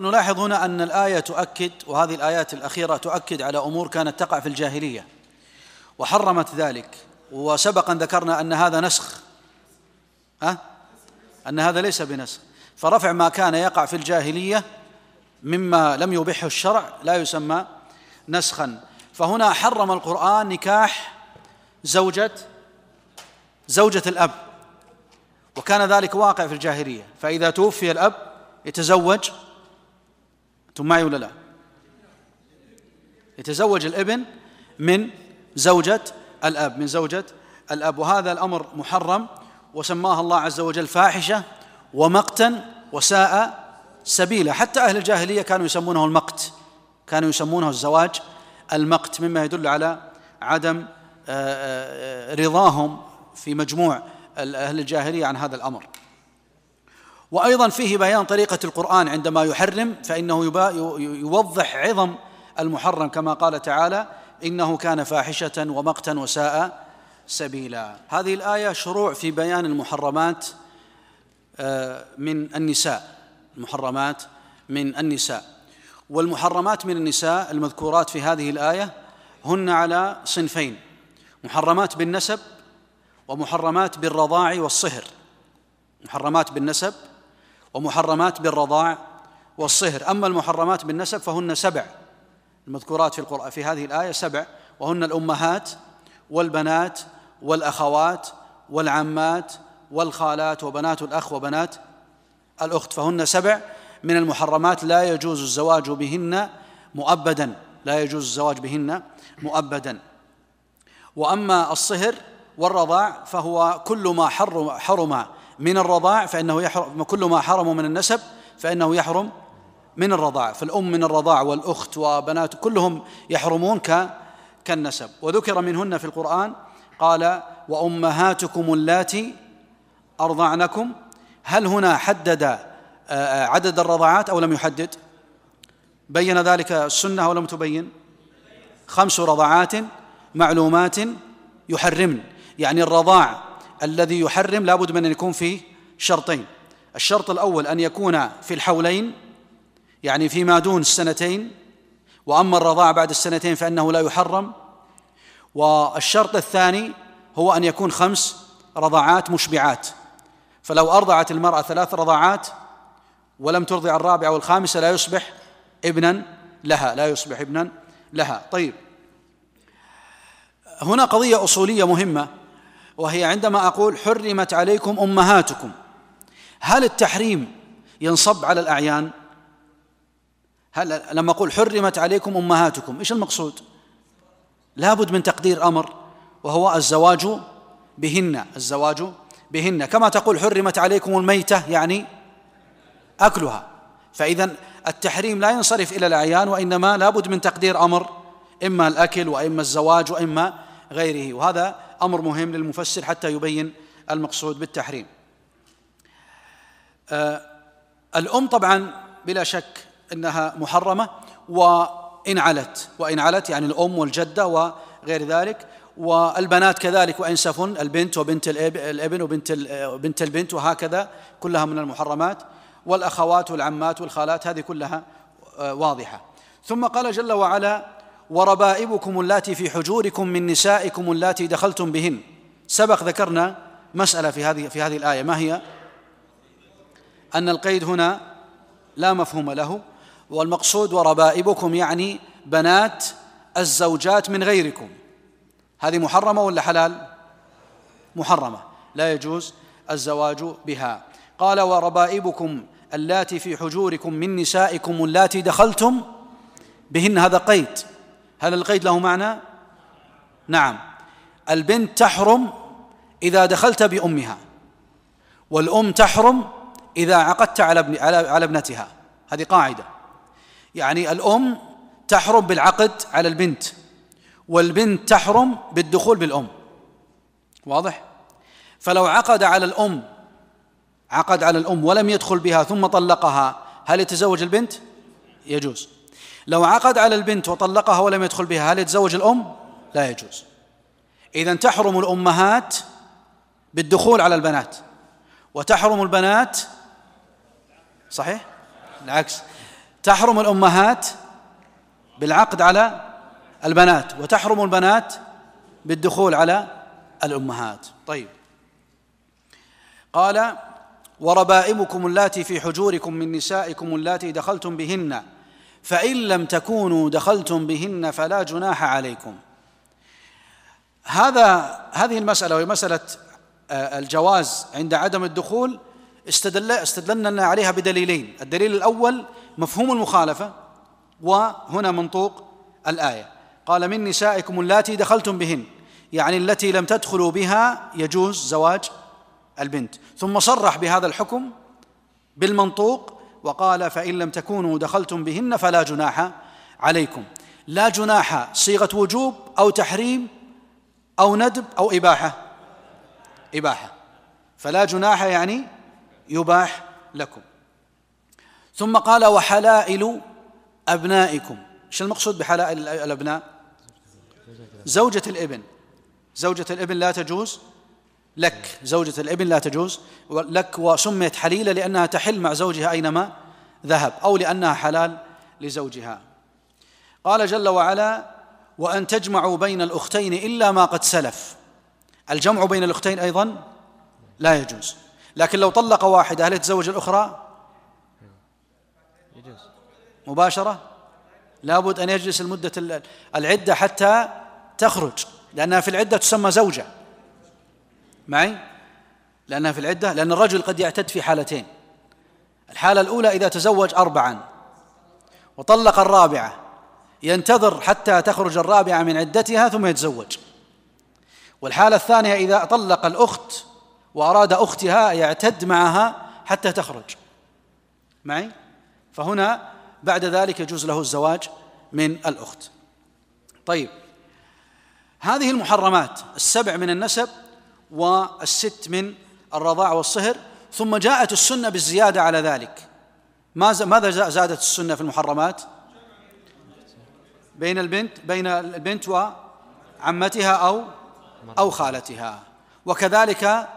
نلاحظ هنا أن الآية تؤكد وهذه الآيات الأخيرة تؤكد على أمور كانت تقع في الجاهلية وحرمت ذلك وسبقا ذكرنا أن هذا نسخ. أه؟ أن هذا ليس بنسخ. فرفع ما كان يقع في الجاهلية مما لم يبحه الشرع لا يسمى نسخا. فهنا حرم القرآن نكاح زوجة زوجة الأب وكان ذلك واقع في الجاهلية. فإذا توفي الأب يتزوج أنتم معي ولا لا؟ يتزوج الابن من زوجة الأب من زوجة الأب. وهذا الأمر محرم وسماها الله عز وجل فاحشة ومقتا وساء سبيلا. حتى أهل الجاهلية كانوا يسمونه المقت كانوا يسمونه الزواج المقت مما يدل على عدم آه، آه، رضاهم في مجموع أهل الجاهلية عن هذا الأمر. وأيضا فيه بيان طريقة القرآن عندما يحرم فإنه يوضح عظم المحرم كما قال تعالى إنه كان فاحشة ومقتا وساء سبيلا. هذه الآية شروع في بيان المحرمات آه، من النساء. المحرمات من النساء. والمحرمات من النساء المذكورات في هذه الآية هن على صنفين محرمات بالنسب ومحرمات بالرضاع والصهر. محرمات بالنسب ومحرمات بالرضاع والصهر. أما المحرمات بالنسب فهن سبع المذكورات في القرآن في هذه الآية سبع. وهن الأمهات والبنات والأخوات والعمات والخالات وبنات الأخ وبنات الأخت. فهن سبع من المحرمات. لا يجوز الزواج بهن مؤبدا. لا يجوز الزواج بهن مؤبدا. وأما الصهر والرضاع فهو كل ما حرم, حرم من الرضاع فإنه يحرم كل ما حرم من النسب فإنه يحرم من الرضاع. فالأم من الرضاع والأخت وبنات كلهم يحرمون كالنسب. وذكر منهن في القرآن قال وأمهاتكم اللاتي أرضعنكم هل هنا حدد آه، عدد الرضعات أو لم يحدد؟ بين ذلك السنة أو لم تبين؟ خمس رضعات معلومات يحرمن. يعني الرضاع الذي يحرم لابد من أن يكون فيه شرطين. الشرط الأول أن يكون في الحولين يعني فيما دون السنتين وأما الرضاع بعد السنتين فإنه لا يحرم. والشرط الثاني هو أن يكون خمس رضعات مشبعات. فلو أرضعت المرأة ثلاث رضعات ولم ترضع الرابعة والخامسة لا يصبح ابنا لها لا يصبح ابنا لها. طيب هنا قضية أصولية مهمة. وهي عندما أقول حرمت عليكم أمهاتكم هل التحريم ينصب على الأعيان؟ هل لما أقول حرمت عليكم أمهاتكم إيش المقصود؟ لابد من تقدير أمر وهو الزواج بهن الزواج بهن. كما تقول حرمت عليكم الميتة يعني أكلها. فإذا التحريم لا ينصرف إلى الأعيان وإنما لابد من تقدير أمر إما الأكل وإما الزواج وإما غيره. وهذا أمر مهم للمفسر حتى يبين المقصود بالتحريم. آه الأم طبعا بلا شك إنها محرمة وإن علت وإن علت يعني الأم والجدة وغير ذلك والبنات كذلك وان سفن البنت وبنت الإبن وبنت بنت البنت وهكذا كلها من المحرمات والأخوات والعمات والخالات هذه كلها آه، واضحة. ثم قال جل وعلا وربائبكم اللاتي في حجوركم من نسائكم اللاتي دخلتم بهن. سبق ذكرنا مسألة في هذه في هذه الآية. ما هي؟ أن القيد هنا لا مفهوم له. والمقصود وربائبكم يعني بنات الزوجات من غيركم. هذه محرمة ولا حلال؟ محرمة. لا يجوز الزواج بها. قال وربائبكم اللاتي في حجوركم من نسائكم اللاتي دخلتم بهن. هذا قيد. هل القيد له معنى؟ نعم. البنت تحرم إذا دخلت بأمها والأم تحرم إذا عقدت على ابن على على ابنتها. هذه قاعدة. يعني الأم تحرم بالعقد على البنت والبنت تحرم بالدخول بالأم. واضح؟ فلو عقد على الأم عقد على الأم ولم يدخل بها ثم طلقها هل يتزوج البنت؟ يجوز. لو عقد على البنت وطلقها ولم يدخل بها هل يتزوج الأم؟ لا يجوز. إذا تحرم الأمهات بالدخول على البنات. وتحرم البنات صحيح؟ العكس. تحرم الأمهات بالعقد على البنات وتحرم البنات بالدخول على الأمهات. طيب. قال وربائبكم اللاتي في حجوركم من نسائكم اللاتي دخلتم بهن فإن لم تكونوا دخلتم بهن فلا جناح عليكم. هذا هذه المسألة وهي مسألة آه، الجواز عند عدم الدخول استدل استدلنا عليها بدليلين. الدليل الأول مفهوم المخالفة وهنا منطوق الآية. قال من نسائكم اللاتي دخلتم بهن يعني التي لم تدخلوا بها يجوز زواج البنت. ثم صرح بهذا الحكم بالمنطوق وقال فإن لم تكونوا دخلتم بهن فلا جناح عليكم. لا جناح صيغة وجوب أو تحريم أو ندب أو إباحة. إباحة. فلا جناح يعني يباح لكم. ثم قال وحلائل أبنائكم. إيش المقصود بحلائل الأبناء؟ زوجة الإبن. زوجة الإبن لا تجوز لك زوجة الإبن لا تجوز لك وسميت حليلة لأنها تحل مع زوجها أينما ذهب أو لأنها حلال لزوجها. قال جل وعلا وأن تجمعوا بين الأختين إلا ما قد سلف. الجمع بين الأختين أيضا لا يجوز. لكن لو طلق واحدة هل يتزوج الأخرى؟ يجوز. مباشرة؟ لابد أن يجلس المدة العدة حتى تخرج لأنها في العدة تسمى زوجة. معي؟ لأنها في العدة؟ لأن الرجل قد يعتد في حالتين. الحالة الأولى إذا تزوج أربعا وطلق الرابعة ينتظر حتى تخرج الرابعة من عدتها ثم يتزوج. والحالة الثانية إذا طلق الأخت وأراد أختها يعتد معها حتى تخرج. معي؟ فهنا بعد ذلك يجوز له الزواج من الأخت. طيب هذه المحرمات السبع من النسب والست من الرضاع والصهر ثم جاءت السنة بالزيادة على ذلك. ماذا زادت السنة في المحرمات؟ بين البنت بين البنت وعمتها أو أو خالتها. وكذلك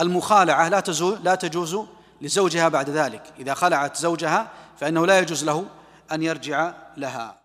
المخالعة لا تزول لا تجوز لزوجها بعد ذلك. إذا خلعت زوجها فإنه لا يجوز له أن يرجع لها.